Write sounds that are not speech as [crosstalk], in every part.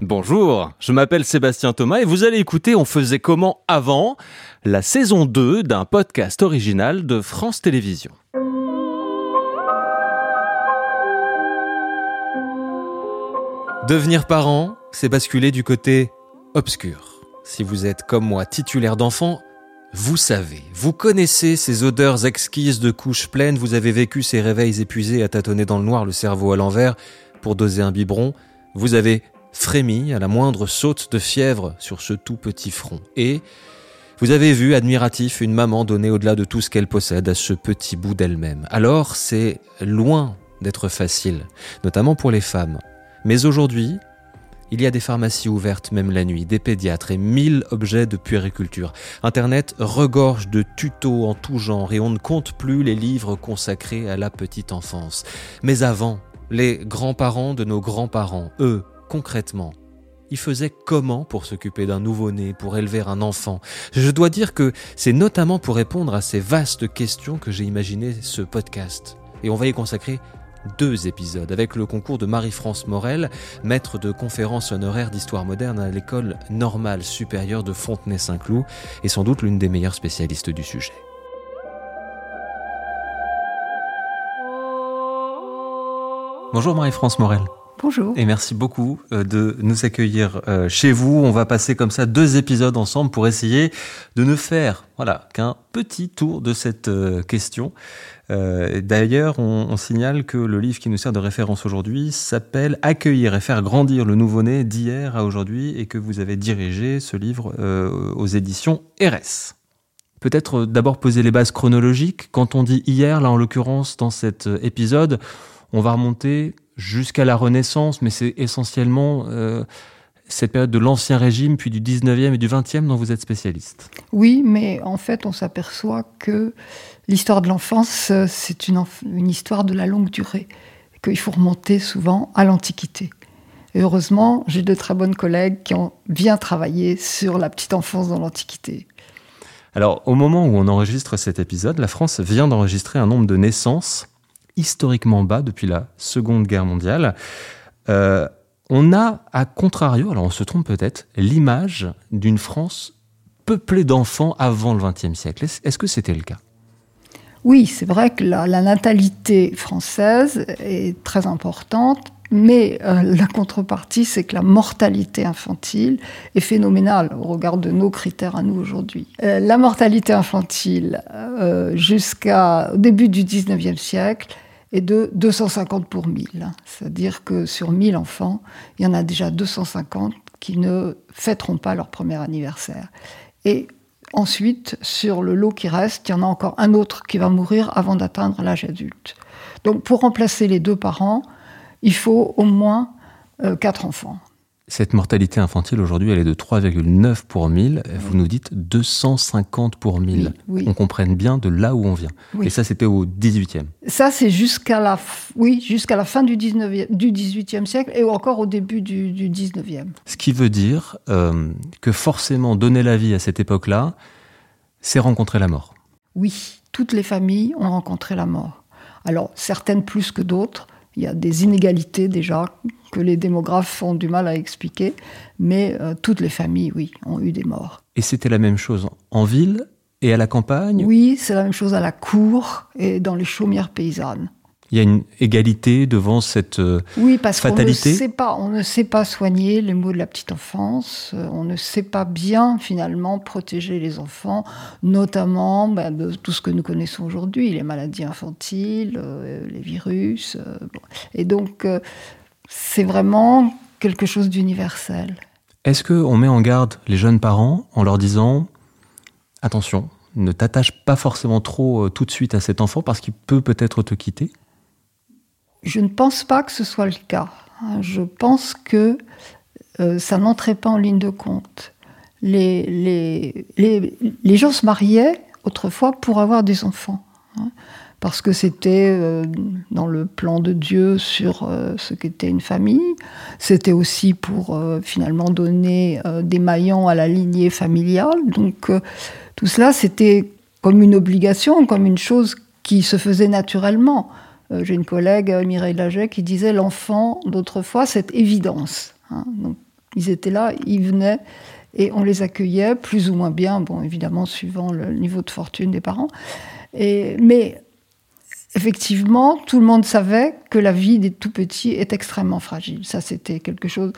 Bonjour, je m'appelle Sébastien Thomas et vous allez écouter On faisait comment avant la saison 2 d'un podcast original de France Télévisions. Devenir parent, c'est basculer du côté obscur. Si vous êtes comme moi titulaire d'enfant, vous savez, vous connaissez ces odeurs exquises de couches pleines, vous avez vécu ces réveils épuisés à tâtonner dans le noir le cerveau à l'envers pour doser un biberon, vous avez frémi à la moindre saute de fièvre sur ce tout petit front. Et vous avez vu, admiratif, une maman donner au-delà de tout ce qu'elle possède à ce petit bout d'elle-même. Alors c'est loin d'être facile, notamment pour les femmes. Mais aujourd'hui, il y a des pharmacies ouvertes même la nuit, des pédiatres et mille objets de puériculture. Internet regorge de tutos en tout genre et on ne compte plus les livres consacrés à la petite enfance. Mais avant, les grands-parents de nos grands-parents, eux, concrètement, ils faisaient comment pour s'occuper d'un nouveau-né, pour élever un enfant? Je dois dire que c'est notamment pour répondre à ces vastes questions que j'ai imaginé ce podcast. Et on va y consacrer deux épisodes avec le concours de Marie-France Morel, maître de conférences honoraires d'histoire moderne à l'école normale supérieure de Fontenay-Saint-Cloud et sans doute l'une des meilleures spécialistes du sujet. Bonjour Marie-France Morel. Bonjour. Et merci beaucoup euh, de nous accueillir euh, chez vous. On va passer comme ça deux épisodes ensemble pour essayer de ne faire voilà qu'un petit tour de cette euh, question. D'ailleurs, on, on, signale que le livre qui nous sert de référence aujourd'hui s'appelle Accueillir et faire grandir le nouveau-né d'hier à aujourd'hui et que vous avez dirigé ce livre aux éditions RS. Peut-être d'abord poser les bases chronologiques. Quand on dit hier, là en l'occurrence dans cet épisode, on va remonter jusqu'à la Renaissance, mais c'est essentiellement euh, cette période de l'Ancien Régime, puis du 19e et du 20e dont vous êtes spécialiste. Oui, mais en fait, on s'aperçoit que l'histoire de l'enfance, euh, c'est une, une, histoire de la longue durée, qu'il faut remonter souvent à l'Antiquité. Et heureusement, j'ai de très bonnes collègues qui ont bien travaillé sur la petite enfance dans l'Antiquité. Alors, au moment où on enregistre cet épisode, la France vient d'enregistrer un nombre de naissances historiquement bas depuis la Seconde Guerre mondiale. Euh, on a, à contrario, alors on se trompe peut-être, l'image d'une France peuplée d'enfants avant le XXe siècle. Est-ce que c'était le cas? Oui, c'est vrai que la, natalité française est très importante, mais euh, la contrepartie, c'est que la mortalité infantile est phénoménale au regard de nos critères à nous aujourd'hui. Euh, la mortalité infantile, jusqu'au début du XIXe siècle, et de 250 pour 1000. C'est-à-dire que sur 1000 enfants, il y en a déjà 250 qui ne fêteront pas leur premier anniversaire. Et ensuite, sur le lot qui reste, il y en a encore un autre qui va mourir avant d'atteindre l'âge adulte. Donc pour remplacer les deux parents, il faut au moins euh, quatre enfants. Cette mortalité infantile aujourd'hui, elle est de 3,9 pour 1000. Vous nous dites 250 pour 1000. On comprenne bien de là où on vient. Et ça, c'était au 18e. Ça, c'est jusqu'à la, oui, jusqu'à la fin du, 19e, du 18e siècle et encore au début du, du 19e. Ce qui veut dire euh, que forcément, donner la vie à cette époque-là, c'est rencontrer la mort. Oui, toutes les familles ont rencontré la mort. Alors, certaines plus que d'autres. Il y a des inégalités déjà que les démographes ont du mal à expliquer, mais euh, toutes les familles, oui, ont eu des morts. Et c'était la même chose en ville et à la campagne? Oui, c'est la même chose à la cour et dans les chaumières paysannes. Il y a une égalité devant cette euh, oui, parce fatalité. Ne, sait pas, on ne sait pas soigner les maux de la petite enfance. Euh, on ne sait pas bien finalement protéger les enfants, notamment ben, de tout ce que nous connaissons aujourd'hui, les maladies infantiles, les virus. Et donc c'est vraiment quelque chose d'universel. Est-ce qu'on met en garde les jeunes parents en leur disant attention, ne t'attache pas forcément trop euh, tout de suite à cet enfant parce qu'il peut peut-être te quitter? Je ne pense pas que ce soit le cas. Je pense que euh, ça n'entrait pas en ligne de compte. Les, les, gens se mariaient autrefois pour avoir des enfants. Hein parce que c'était euh, dans le plan de Dieu sur euh, ce qu'était une famille. C'était aussi pour euh, finalement donner des maillons à la lignée familiale. Donc tout cela, c'était comme une obligation, comme une chose qui se faisait naturellement. J'ai une collègue, Mireille Laget, qui disait l'enfant d'autrefois, c'est évidence. Hein. Donc, ils étaient là, ils venaient et on les accueillait plus ou moins bien, bon, évidemment, suivant le niveau de fortune des parents. Et, mais effectivement, tout le monde savait que la vie des tout petits est extrêmement fragile. Ça, c'était quelque chose.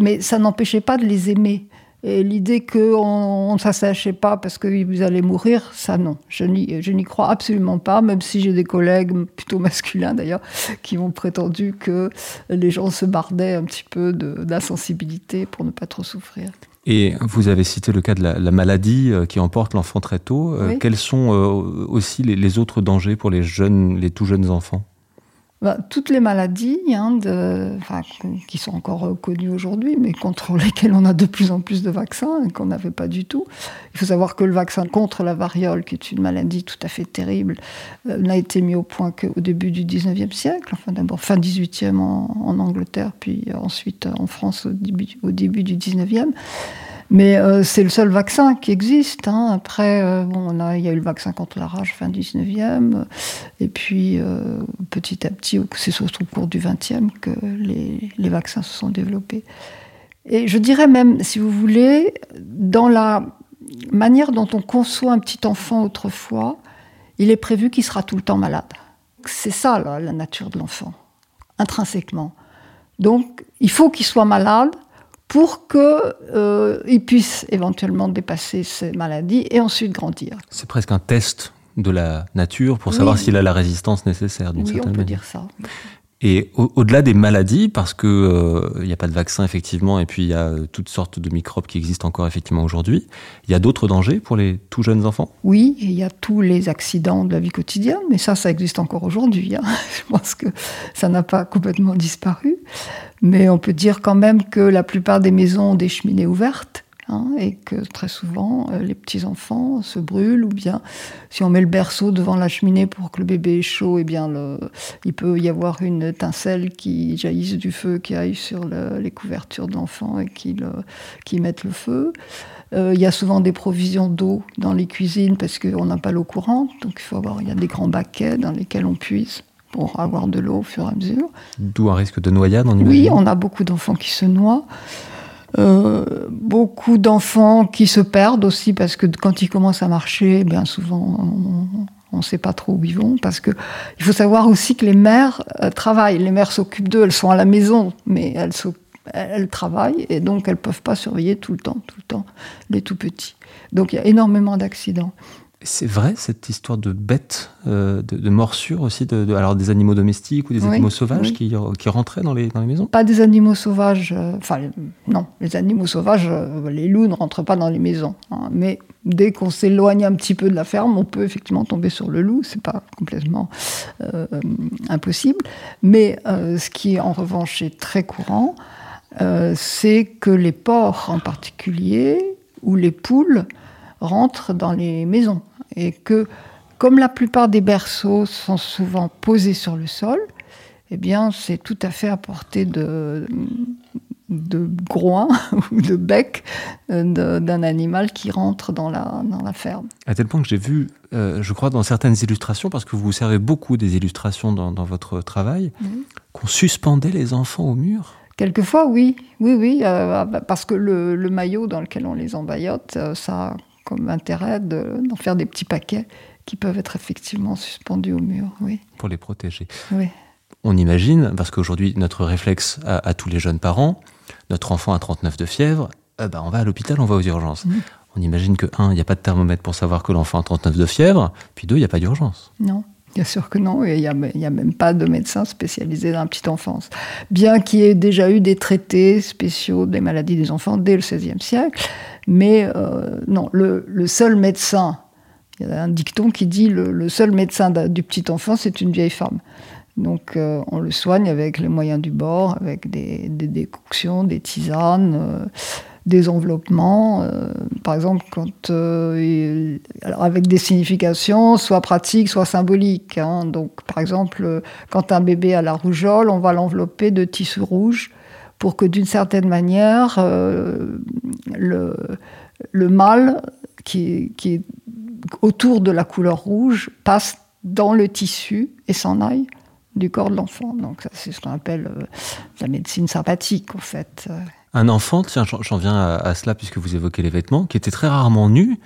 Mais ça n'empêchait pas de les aimer. Et l'idée qu'on ne s'assachait pas parce que vous allez mourir, ça non. Je n'y crois absolument pas, même si j'ai des collègues, plutôt masculins d'ailleurs, qui ont prétendu que les gens se bardaient un petit peu d'insensibilité pour ne pas trop souffrir. Et vous avez cité le cas de la, maladie euh, qui emporte l'enfant très tôt. Euh, quels sont euh, aussi les, autres dangers pour les jeunes, les tout jeunes enfants? Bah, toutes les maladies hein, de, qui sont encore connues aujourd'hui, mais contre [laughs] lesquelles on a de plus en plus de vaccins qu'on n'avait pas du tout. Il faut savoir que le vaccin contre la variole, qui est une maladie tout à fait terrible, n'a été mis au point qu'au début du 19e siècle, enfin d'abord fin 18e en, Angleterre, puis ensuite en France au début, au début du 19e. Mais euh, c'est le seul vaccin qui existe. Hein. Après, euh, bon, il y a eu le vaccin contre la rage fin 19e. Et puis, euh, petit à petit, c'est surtout au cours du 20e que les, les, vaccins se sont développés. Et je dirais même, si vous voulez, dans la manière dont on conçoit un petit enfant autrefois, il est prévu qu'il sera tout le temps malade. C'est ça, la nature de l'enfant, intrinsèquement. Donc, il faut qu'il soit malade pour qu'il euh, puisse éventuellement dépasser ces maladies et ensuite grandir. C'est presque un test de la nature pour savoir s'il a la résistance nécessaire d'une oui, certaine on peut manière. dire ça. Et au-delà des maladies, parce que il euh, n'y a pas de vaccin effectivement, et puis il y a euh, toutes sortes de microbes qui existent encore effectivement aujourd'hui, il y a d'autres dangers pour les tout jeunes enfants? Oui, il y a tous les accidents de la vie quotidienne, mais ça, ça existe encore aujourd'hui. Hein. [laughs] Je pense que ça n'a pas complètement disparu. Mais on peut dire quand même que la plupart des maisons ont des cheminées ouvertes. Hein, et que très souvent euh, les petits enfants se brûlent ou bien si on met le berceau devant la cheminée pour que le bébé est chaud, et eh bien le, il peut y avoir une étincelle qui jaillisse du feu qui aille sur les couvertures de l'enfant et qui, le, qui mette le feu. Euh, il y a souvent des provisions d'eau dans les cuisines parce qu'on n'a pas l'eau courante, donc il faut avoir il y a des grands baquets dans lesquels on puise pour avoir de l'eau au fur et à mesure. D'où un risque de noyade, on Oui, on a beaucoup d'enfants qui se noient. Euh, beaucoup d'enfants qui se perdent aussi parce que quand ils commencent à marcher, bien souvent on ne sait pas trop où ils vont parce que il faut savoir aussi que les mères euh, travaillent, les mères s'occupent d'eux, elles sont à la maison, mais elles, elles travaillent et donc elles peuvent pas surveiller tout le temps, tout le temps les tout petits. Donc il y a énormément d'accidents. C'est vrai cette histoire de bêtes, euh, de, morsures aussi, de, alors des animaux domestiques ou des animaux sauvages qui, qui, rentraient dans les, dans les, maisons? Pas des animaux sauvages, euh, enfin non, les animaux sauvages, euh, les loups ne rentrent pas dans les maisons. Hein. mais dès qu'on s'éloigne un petit peu de la ferme, on peut effectivement tomber sur le loup, c'est pas complètement impossible. Mais ce qui en revanche est très courant, c'est que les porcs en particulier, ou les poules, rentrent dans les maisons et que comme la plupart des berceaux sont souvent posés sur le sol, eh bien, c'est tout à fait à portée de, de groin [laughs] ou de bec euh, d'un animal qui rentre dans la, dans la ferme. À tel point que j'ai vu, euh, je crois, dans certaines illustrations, parce que vous vous servez beaucoup des illustrations dans, dans votre travail, qu'on suspendait les enfants au mur. Quelquefois, oui, oui, oui, euh, parce que le, le, maillot dans lequel on les embaillote, ça comme intérêt d'en faire des petits paquets qui peuvent être effectivement suspendus au mur, oui. Pour les protéger. Oui. On imagine, parce qu'aujourd'hui, notre réflexe à, tous les jeunes parents, notre enfant a 39 de fièvre, euh, bah, on va à l'hôpital, on va aux urgences. On imagine que, un, il n'y a pas de thermomètre pour savoir que l'enfant a 39 de fièvre, puis deux, il n'y a pas d'urgence. Non. Bien sûr que non, il n'y a, même pas de médecin spécialisé dans la petite enfance. Bien qu'il y ait déjà eu des traités spéciaux des maladies des enfants dès le XVIe siècle, mais euh, non, le, seul médecin, il y a un dicton qui dit le, le seul médecin du petit enfant, c'est une vieille femme. Donc euh, on le soigne avec les moyens du bord, avec des, décoctions, des tisanes. Euh, des enveloppements, euh, par exemple, quand, euh, avec des significations soit pratiques, soit symboliques. Hein. Donc, par exemple, quand un bébé a la rougeole, on va l'envelopper de tissu rouge pour que d'une certaine manière, euh, le, le mâle qui, qui, est autour de la couleur rouge passe dans le tissu et s'en aille du corps de l'enfant. Donc c'est ce qu'on appelle la médecine sympathique, en fait. Un enfant, tiens, j'en viens à, cela puisque vous évoquez les vêtements, qui était très rarement nu.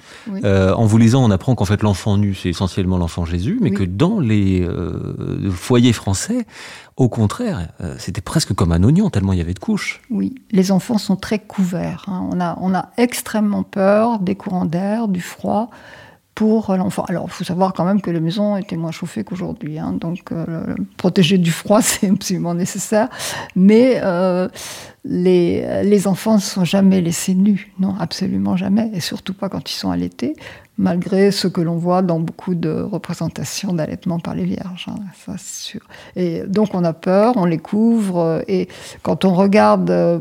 Euh, en vous lisant, on apprend qu'en fait l'enfant nu, c'est essentiellement l'enfant Jésus, mais que dans les euh, foyers français, au contraire, euh, c'était presque comme un oignon, tellement il y avait de couches. Oui, les enfants sont très couverts. Hein. On, a, on a extrêmement peur des courants d'air, du froid pour l'enfant. Alors, il faut savoir quand même que les maisons étaient moins chauffées qu'aujourd'hui, hein. donc euh, protéger du froid, [laughs] c'est absolument nécessaire. Mais euh, les, les, enfants ne sont jamais laissés nus, non, absolument jamais, et surtout pas quand ils sont allaités, malgré ce que l'on voit dans beaucoup de représentations d'allaitement par les vierges, hein, ça sûr. Et donc on a peur, on les couvre, et quand on regarde euh,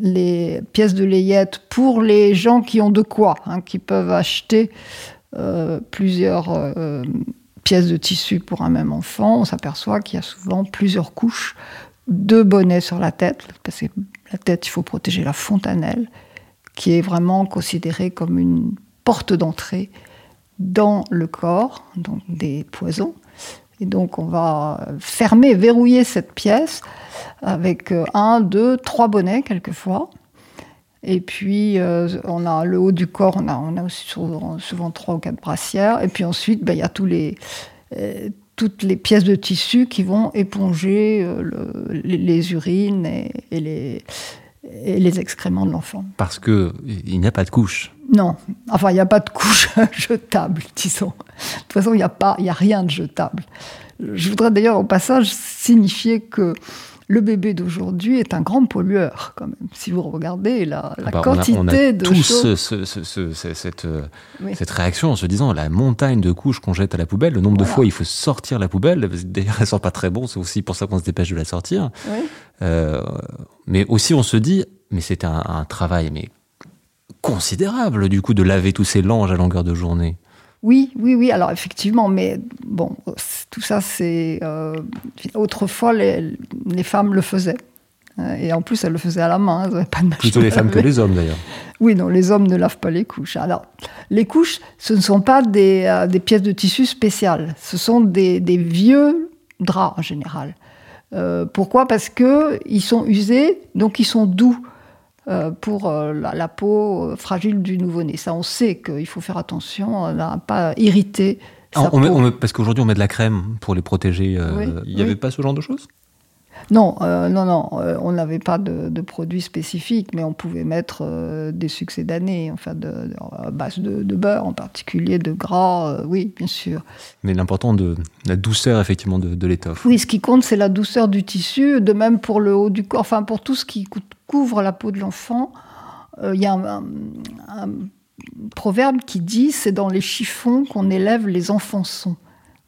les pièces de layette pour les gens qui ont de quoi, hein, qui peuvent acheter plusieurs euh, pièces de tissu pour un même enfant, on s'aperçoit qu'il y a souvent plusieurs couches de bonnets sur la tête, parce que la tête, il faut protéger la fontanelle, qui est vraiment considérée comme une porte d'entrée dans le corps, donc des poisons. Et donc on va fermer, verrouiller cette pièce avec euh, un, deux, trois bonnets quelquefois. Et puis, euh, on a le haut du corps, on a, on a aussi souvent, trois ou quatre brassières. Et puis ensuite, ben, il y a tous les, euh, toutes les pièces de tissu qui vont éponger euh, les, urines et, les, et, les, excréments de l'enfant. Parce qu'il n'y a pas de couche Non. Enfin, il n'y a pas de couche [laughs] jetable, disons. De toute façon, il n'y a, pas, a rien de jetable. Je voudrais d'ailleurs au passage signifier que le bébé d'aujourd'hui est un grand pollueur, quand même. Si vous regardez la, la bah, quantité on a, on a de tous cette, euh, cette, réaction en se disant la montagne de couches qu'on jette à la poubelle, le nombre de fois il faut sortir la poubelle. D'ailleurs, elle sent pas très bon, c'est aussi pour ça qu'on se dépêche de la sortir. Euh, mais aussi, on se dit, mais c'est un, un travail mais considérable du coup de laver tous ces langes à longueur de journée. Oui, oui, oui. Alors effectivement, mais bon, tout ça, c'est euh, autrefois les, femmes le faisaient. Euh, et en plus, elles le faisaient à la main. pas de Plutôt les femmes que les hommes, d'ailleurs. Oui, non, les hommes ne lavent pas les couches. Alors, les couches, ce ne sont pas des, euh, pièces de tissu spéciales. Ce sont des, vieux draps en général. pourquoi? Parce que ils sont usés, donc ils sont doux. Euh, pour euh, la, peau euh, fragile du nouveau-né. Ça, on sait qu'il faut faire attention à ne pas irriter. Ah, parce qu'aujourd'hui, on met de la crème pour les protéger. Il n'y avait pas ce genre de choses? Non, non, non, on n'avait pas de, produits spécifiques, mais on pouvait mettre des succès d'année, enfin, de, à base de, beurre en particulier, de gras, oui, bien sûr. Mais l'important de la douceur, effectivement, de, l'étoffe. Oui, ce qui compte, c'est la douceur du tissu, de même pour le haut du corps, enfin, pour tout ce qui couvre la peau de l'enfant. Euh, il y a un, proverbe qui dit c'est dans les chiffons qu'on élève les enfants sont.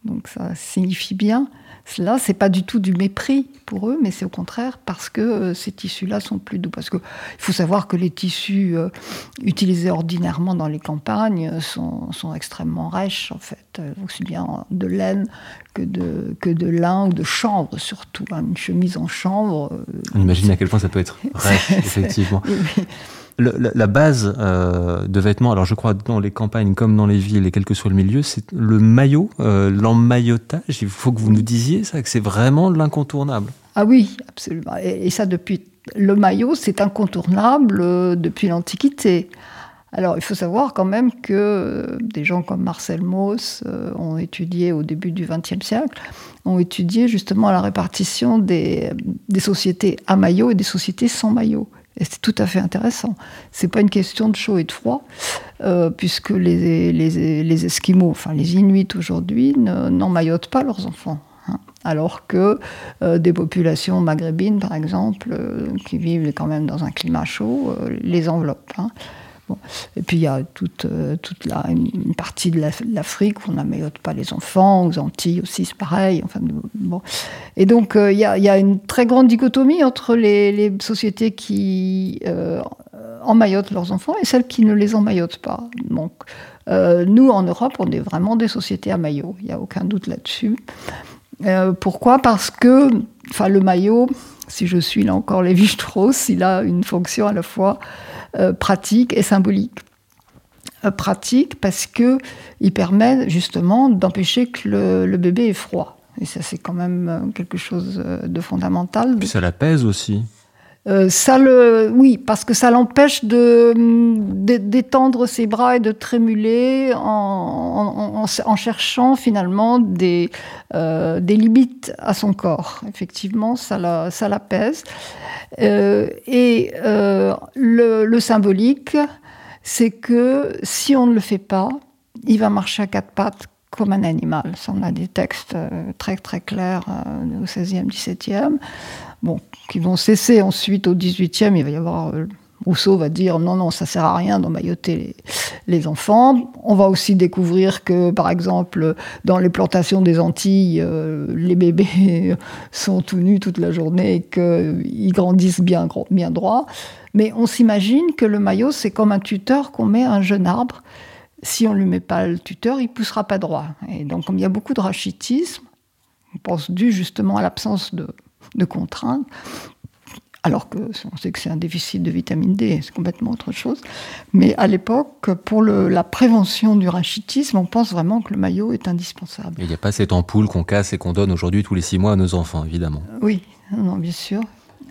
Donc ça signifie bien cela, c'est pas du tout du mépris pour eux, mais c'est au contraire parce que euh, ces tissus-là sont plus doux. Parce qu'il faut savoir que les tissus euh, utilisés ordinairement dans les campagnes sont, sont, extrêmement rêches, en fait, aussi bien de laine que de, que de lin ou de chanvre, surtout. Hein. Une chemise en chanvre. On imagine à quel point ça peut être [laughs] rêche, effectivement la, base euh, de vêtements, alors je crois dans les campagnes comme dans les villes et quel que soit le milieu, c'est le maillot, euh, l'emmaillotage. Il faut que vous nous disiez ça, que c'est vraiment l'incontournable. Ah oui, absolument. Et, ça depuis le maillot, c'est incontournable euh, depuis l'Antiquité. Alors, il faut savoir quand même que des gens comme Marcel Mauss ont étudié au début du XXe siècle, ont étudié justement la répartition des, des sociétés à maillot et des sociétés sans maillot. Et c'est tout à fait intéressant. C'est pas une question de chaud et de froid, euh, puisque les, les, les, Esquimaux, enfin les Inuits aujourd'hui, n'emmaillotent pas leurs enfants. Hein. alors que euh, des populations maghrébines, par exemple, euh, qui vivent quand même dans un climat chaud, les enveloppent. Hein. Et puis il y a toute, euh, toute la, une partie de l'Afrique où on n'améote pas les enfants, aux Antilles aussi c'est pareil. Enfin, bon. Et donc euh, il y, a, y, a, une très grande dichotomie entre les, les sociétés qui euh, emmaillotent leurs enfants et celles qui ne les emmaillotent pas. Donc euh, nous en Europe on est vraiment des sociétés à maillot, il n'y a aucun doute là-dessus. Pourquoi? Parce que enfin, le maillot, si je suis là encore Lévi-Strauss, il a une fonction à la fois euh, pratique et symbolique. Euh, pratique parce que il permet justement d'empêcher que le, bébé ait froid. Et ça, c'est quand même quelque chose de fondamental. Puis ça l'apaise aussi. Euh, ça le, oui, parce que ça l'empêche de, d'étendre ses bras et de trémuler en, cherchant finalement des, euh, des limites à son corps. Effectivement, ça, la. Euh, et le, le, symbolique, c'est que si on ne le fait pas, il va marcher à quatre pattes comme un animal. Ça, on a des textes très très clairs au 16e, 17e bon, qui vont cesser ensuite au 18e. Il va y avoir. Euh, Rousseau va dire non, non, ça sert à rien d'emmailloter les, les, enfants. On va aussi découvrir que, par exemple, dans les plantations des Antilles, euh, les bébés [laughs] sont tout nus toute la journée et qu'ils grandissent bien, bien droit. Mais on s'imagine que le maillot, c'est comme un tuteur qu'on met à un jeune arbre. Si on ne lui met pas le tuteur, il poussera pas droit. Et donc, comme il y a beaucoup de rachitisme, on pense dû justement à l'absence de de contraintes, alors que on sait que c'est un déficit de vitamine D, c'est complètement autre chose. Mais à l'époque, pour la prévention du rachitisme, on pense vraiment que le maillot est indispensable. Il n'y a pas cette ampoule qu'on casse et qu'on donne aujourd'hui tous les six mois à nos enfants, évidemment. Oui, non, bien sûr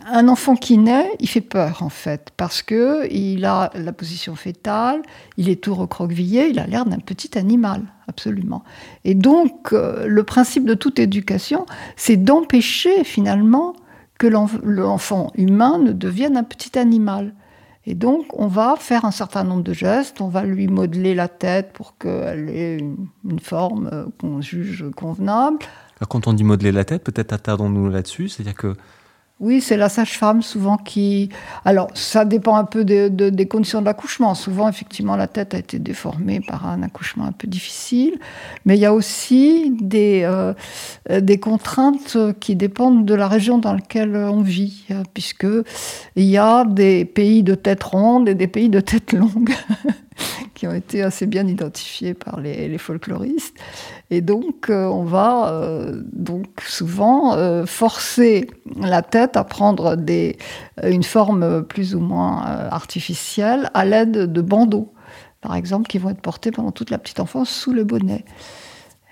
un enfant qui naît, il fait peur en fait, parce que il a la position fétale, il est tout recroquevillé, il a l'air d'un petit animal, absolument. Et donc, euh, le principe de toute éducation, c'est d'empêcher finalement que l'enfant humain ne devienne un petit animal. Et donc, on va faire un certain nombre de gestes, on va lui modeler la tête pour qu'elle ait une, forme euh, qu'on juge convenable. Quand on dit modeler la tête, peut-être attardons-nous là-dessus, c'est-à-dire que oui, c'est la sage-femme souvent qui. Alors, ça dépend un peu des conditions de l'accouchement. Souvent, effectivement, la tête a été déformée par un accouchement un peu difficile. Mais il y a aussi des, euh, des contraintes qui dépendent de la région dans laquelle on vit, puisque il y a des pays de tête ronde et des pays de tête longue. [laughs] qui ont été assez bien identifiés par les, folkloristes. Et donc, euh, on va euh, donc souvent euh, forcer la tête à prendre une forme plus ou moins artificielle à l'aide de bandeaux, par exemple, qui vont être portés pendant toute la petite enfance sous le bonnet.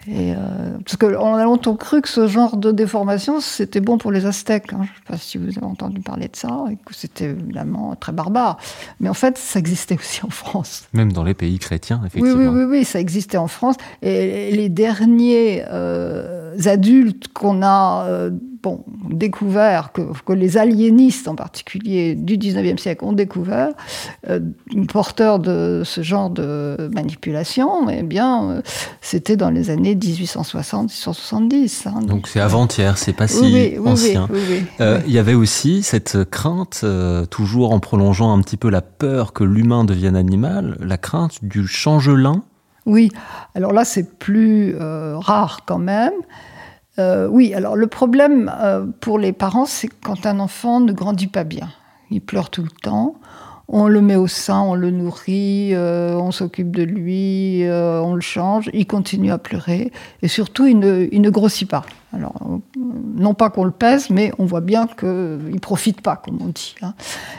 Et euh, parce qu'on a longtemps cru que ce genre de déformation, c'était bon pour les Aztèques. Hein. Je ne sais pas si vous avez entendu parler de ça, et que c'était évidemment très barbare. Mais en fait, ça existait aussi en France. Même dans les pays chrétiens, effectivement. Oui, oui, oui, oui ça existait en France. Et les derniers euh, adultes qu'on a euh, bon, découvert, que, que, les aliénistes en particulier du 19e siècle ont découvert, euh, porteurs de ce genre de manipulation, eh bien, euh, c'était dans les années 1860-1870. Hein, donc c'est avant-hier, c'est pas si ancien. Euh, il y avait aussi cette crainte, toujours en prolongeant un petit peu la peur que l'humain devienne animal, la crainte du changelin. Oui, alors là c'est plus rare quand même. Euh, oui, alors le problème euh, pour les parents, c'est quand un enfant ne grandit pas bien. Il pleure tout le temps. On le met au sein, on le nourrit, euh, on s'occupe de lui, on le change. Il continue à pleurer. Et surtout, il ne, grossit pas. Alors, non pas qu'on le pèse, mais on voit bien qu'il ne profite pas, comme on dit. Hein.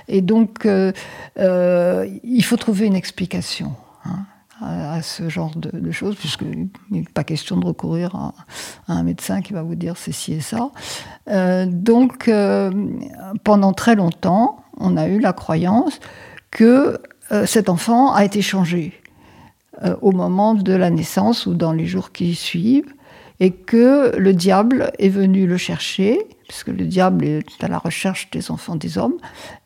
Et donc, il faut trouver une explication. Hein à, ce genre de, choses, puisqu'il n'est pas question de recourir à, un médecin qui va vous dire c'est ci et ça. Euh, donc, euh, pendant très longtemps, on a eu la croyance que euh, cet enfant a été changé au moment de la naissance ou dans les jours qui suivent, et que le diable est venu le chercher, puisque le diable est à la recherche des enfants des hommes,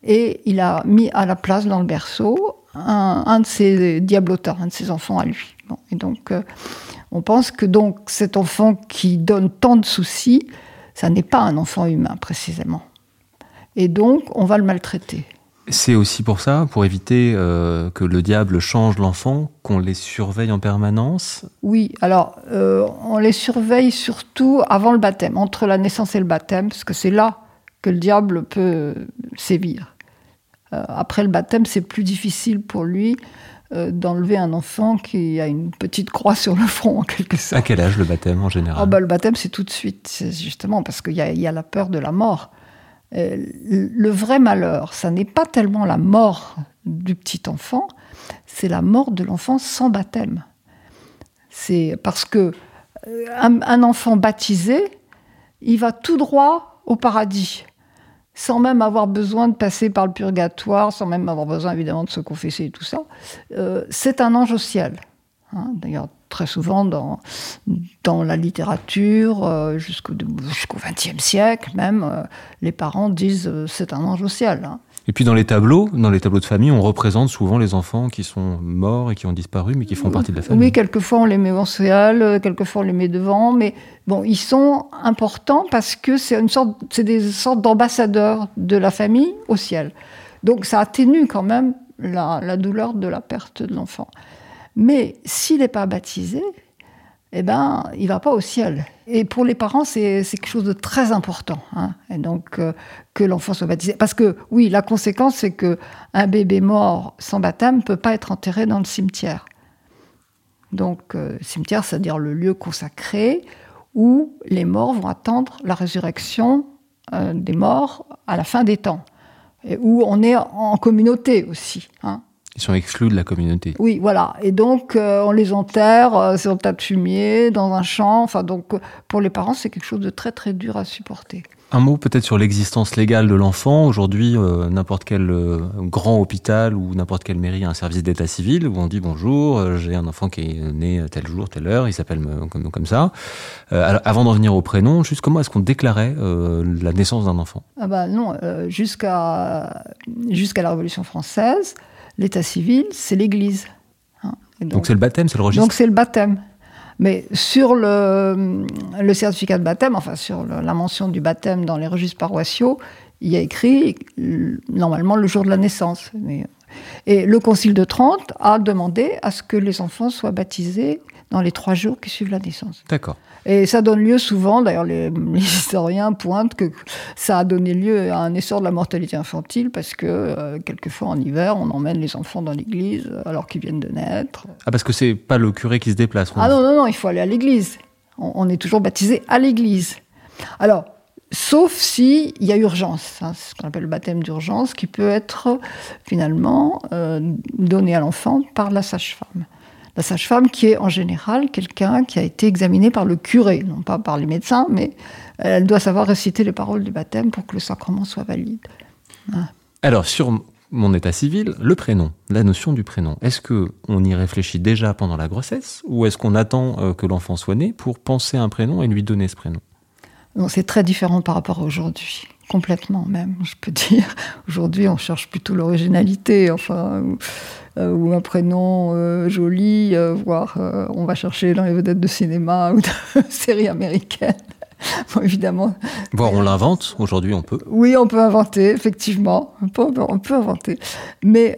et il a mis à la place dans le berceau un, de ses diablotins, un de ses enfants à lui. et donc, euh, on pense que donc cet enfant qui donne tant de soucis, ça n'est pas un enfant humain précisément. Et donc, on va le maltraiter. C'est aussi pour ça, pour éviter euh, que le diable change l'enfant, qu'on les surveille en permanence? Oui, alors euh, on les surveille surtout avant le baptême, entre la naissance et le baptême, parce que c'est là que le diable peut sévir. Euh, après le baptême, c'est plus difficile pour lui euh, d'enlever un enfant qui a une petite croix sur le front, en quelque sorte. À quel âge le baptême en général oh, bah, Le baptême, c'est tout de suite, justement parce qu'il y, a la peur de la mort. Euh, le vrai malheur, ça n'est pas tellement la mort du petit enfant, c'est la mort de l'enfant sans baptême. C'est parce que un, enfant baptisé, il va tout droit au paradis, sans même avoir besoin de passer par le purgatoire, sans même avoir besoin évidemment de se confesser et tout ça. Euh, c'est un ange au ciel. Hein. D'ailleurs, très souvent dans, dans la littérature, euh, jusqu'au XXe siècle même, euh, les parents disent c'est un ange au ciel. Hein. Et puis dans les tableaux, dans les tableaux de famille, on représente souvent les enfants qui sont morts et qui ont disparu, mais qui font partie de la famille. Oui, quelquefois on les met au ciel, quelquefois on les met devant, mais bon, ils sont importants parce que c'est une sorte, c'est des sortes d'ambassadeurs de la famille au ciel. Donc ça atténue quand même la, la douleur de la perte de l'enfant. Mais s'il n'est pas baptisé, eh ben, il va pas au ciel. Et pour les parents, c'est quelque chose de très important. Hein. Et donc, euh, que l'enfant soit baptisé. Parce que, oui, la conséquence, c'est que un bébé mort sans baptême ne peut pas être enterré dans le cimetière. Donc, euh, cimetière, c'est-à-dire le lieu consacré où les morts vont attendre la résurrection euh, des morts à la fin des temps. Et où on est en communauté aussi. Hein. Ils sont exclus de la communauté. Oui, voilà. Et donc, euh, on les enterre euh, sur un tas de fumier, dans un champ. Enfin, donc, euh, pour les parents, c'est quelque chose de très, très dur à supporter. Un mot peut-être sur l'existence légale de l'enfant. Aujourd'hui, n'importe quel grand hôpital ou n'importe quelle mairie a un service d'état civil où on dit bonjour, j'ai un enfant qui est né tel jour, telle heure, il s'appelle comme, comme ça. avant d'en venir au prénom, juste comment est-ce qu'on déclarait la naissance d'un enfant? Ah bah non, jusqu'à jusqu'à la Révolution française, l'état civil, c'est l'Église. Hein. Donc c'est le baptême, c'est le registre Donc c'est le baptême. Mais sur le, le, certificat de baptême, enfin sur la mention du baptême dans les registres paroissiaux, il y a écrit normalement le jour de la naissance. et le Concile de Trente a demandé à ce que les enfants soient baptisés dans les trois jours qui suivent la naissance. D'accord. Et ça donne lieu souvent, d'ailleurs [laughs] les, historiens pointent que ça a donné lieu à un essor de la mortalité infantile parce que euh, quelquefois en hiver on emmène les enfants dans l'église alors qu'ils viennent de naître. Ah parce que c'est pas le curé qui se déplace. Ah non non non, il faut aller à l'église. On, est toujours baptisé à l'église. Alors sauf si il y a urgence, hein, c'est ce qu'on appelle le baptême d'urgence, qui peut être finalement euh, donné à l'enfant par la sage-femme. La sage-femme qui est en général quelqu'un qui a été examiné par le curé, non pas par les médecins, mais elle doit savoir réciter les paroles du baptême pour que le sacrement soit valide. Alors, sur mon état civil, le prénom, la notion du prénom, est-ce que on y réfléchit déjà pendant la grossesse ou est-ce qu'on attend euh, que l'enfant soit né pour penser à un prénom et lui donner ce prénom? Non, c'est très différent par rapport à aujourd'hui complètement même, je peux dire. [laughs] Aujourd'hui, on cherche plutôt l'originalité, enfin, ou, euh, un prénom euh, joli, euh, voire on va chercher dans les vedettes de cinéma [laughs] ou de séries américaines. [laughs] bon, évidemment. Voire on l'invente, aujourd'hui on peut. Oui, on peut inventer, effectivement. On peut, on peut inventer. Mais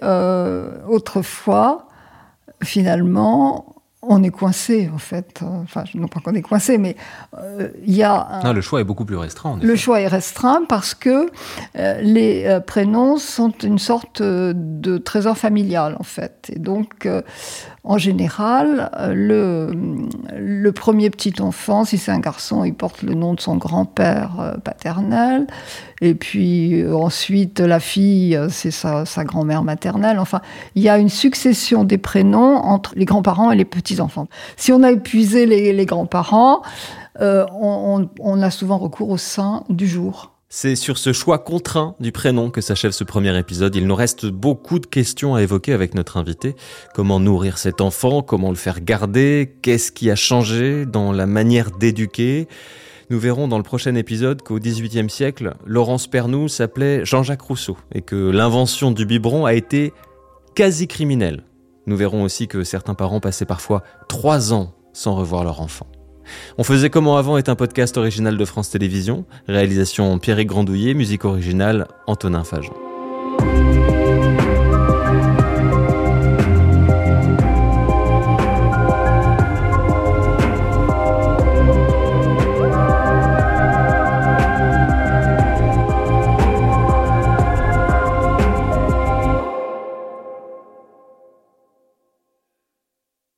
autrefois, finalement, on est coincé en fait. Enfin, non pas qu'on est coincé, mais euh, il y a. Un... le choix est beaucoup plus restreint. le choix est restreint parce que euh, les euh, prénoms sont une sorte de trésor familial en fait, et donc en général, le, le premier petit enfant, si c'est un garçon, il porte le nom de son grand-père paternel. Et puis ensuite, la fille, c'est sa, sa grand-mère maternelle. Enfin, il y a une succession des prénoms entre les grands-parents et les Si on a épuisé les, les grands-parents, euh, on, on, a souvent recours au sein du jour. C'est sur ce choix contraint du prénom que s'achève ce premier épisode. Il nous reste beaucoup de questions à évoquer avec notre invité. Comment nourrir cet enfant? Comment le faire garder? Qu'est-ce qui a changé dans la manière d'éduquer? Nous verrons dans le prochain épisode qu'au XVIIIe siècle, Laurence Pernoud s'appelait Jean-Jacques Rousseau et que l'invention du biberon a été quasi criminelle. Nous verrons aussi que certains parents passaient parfois trois ans sans revoir leur enfant. On faisait comment avant est un podcast original de France Télévisions, réalisation Pierrick Grandouillet, musique originale Antonin Fajon.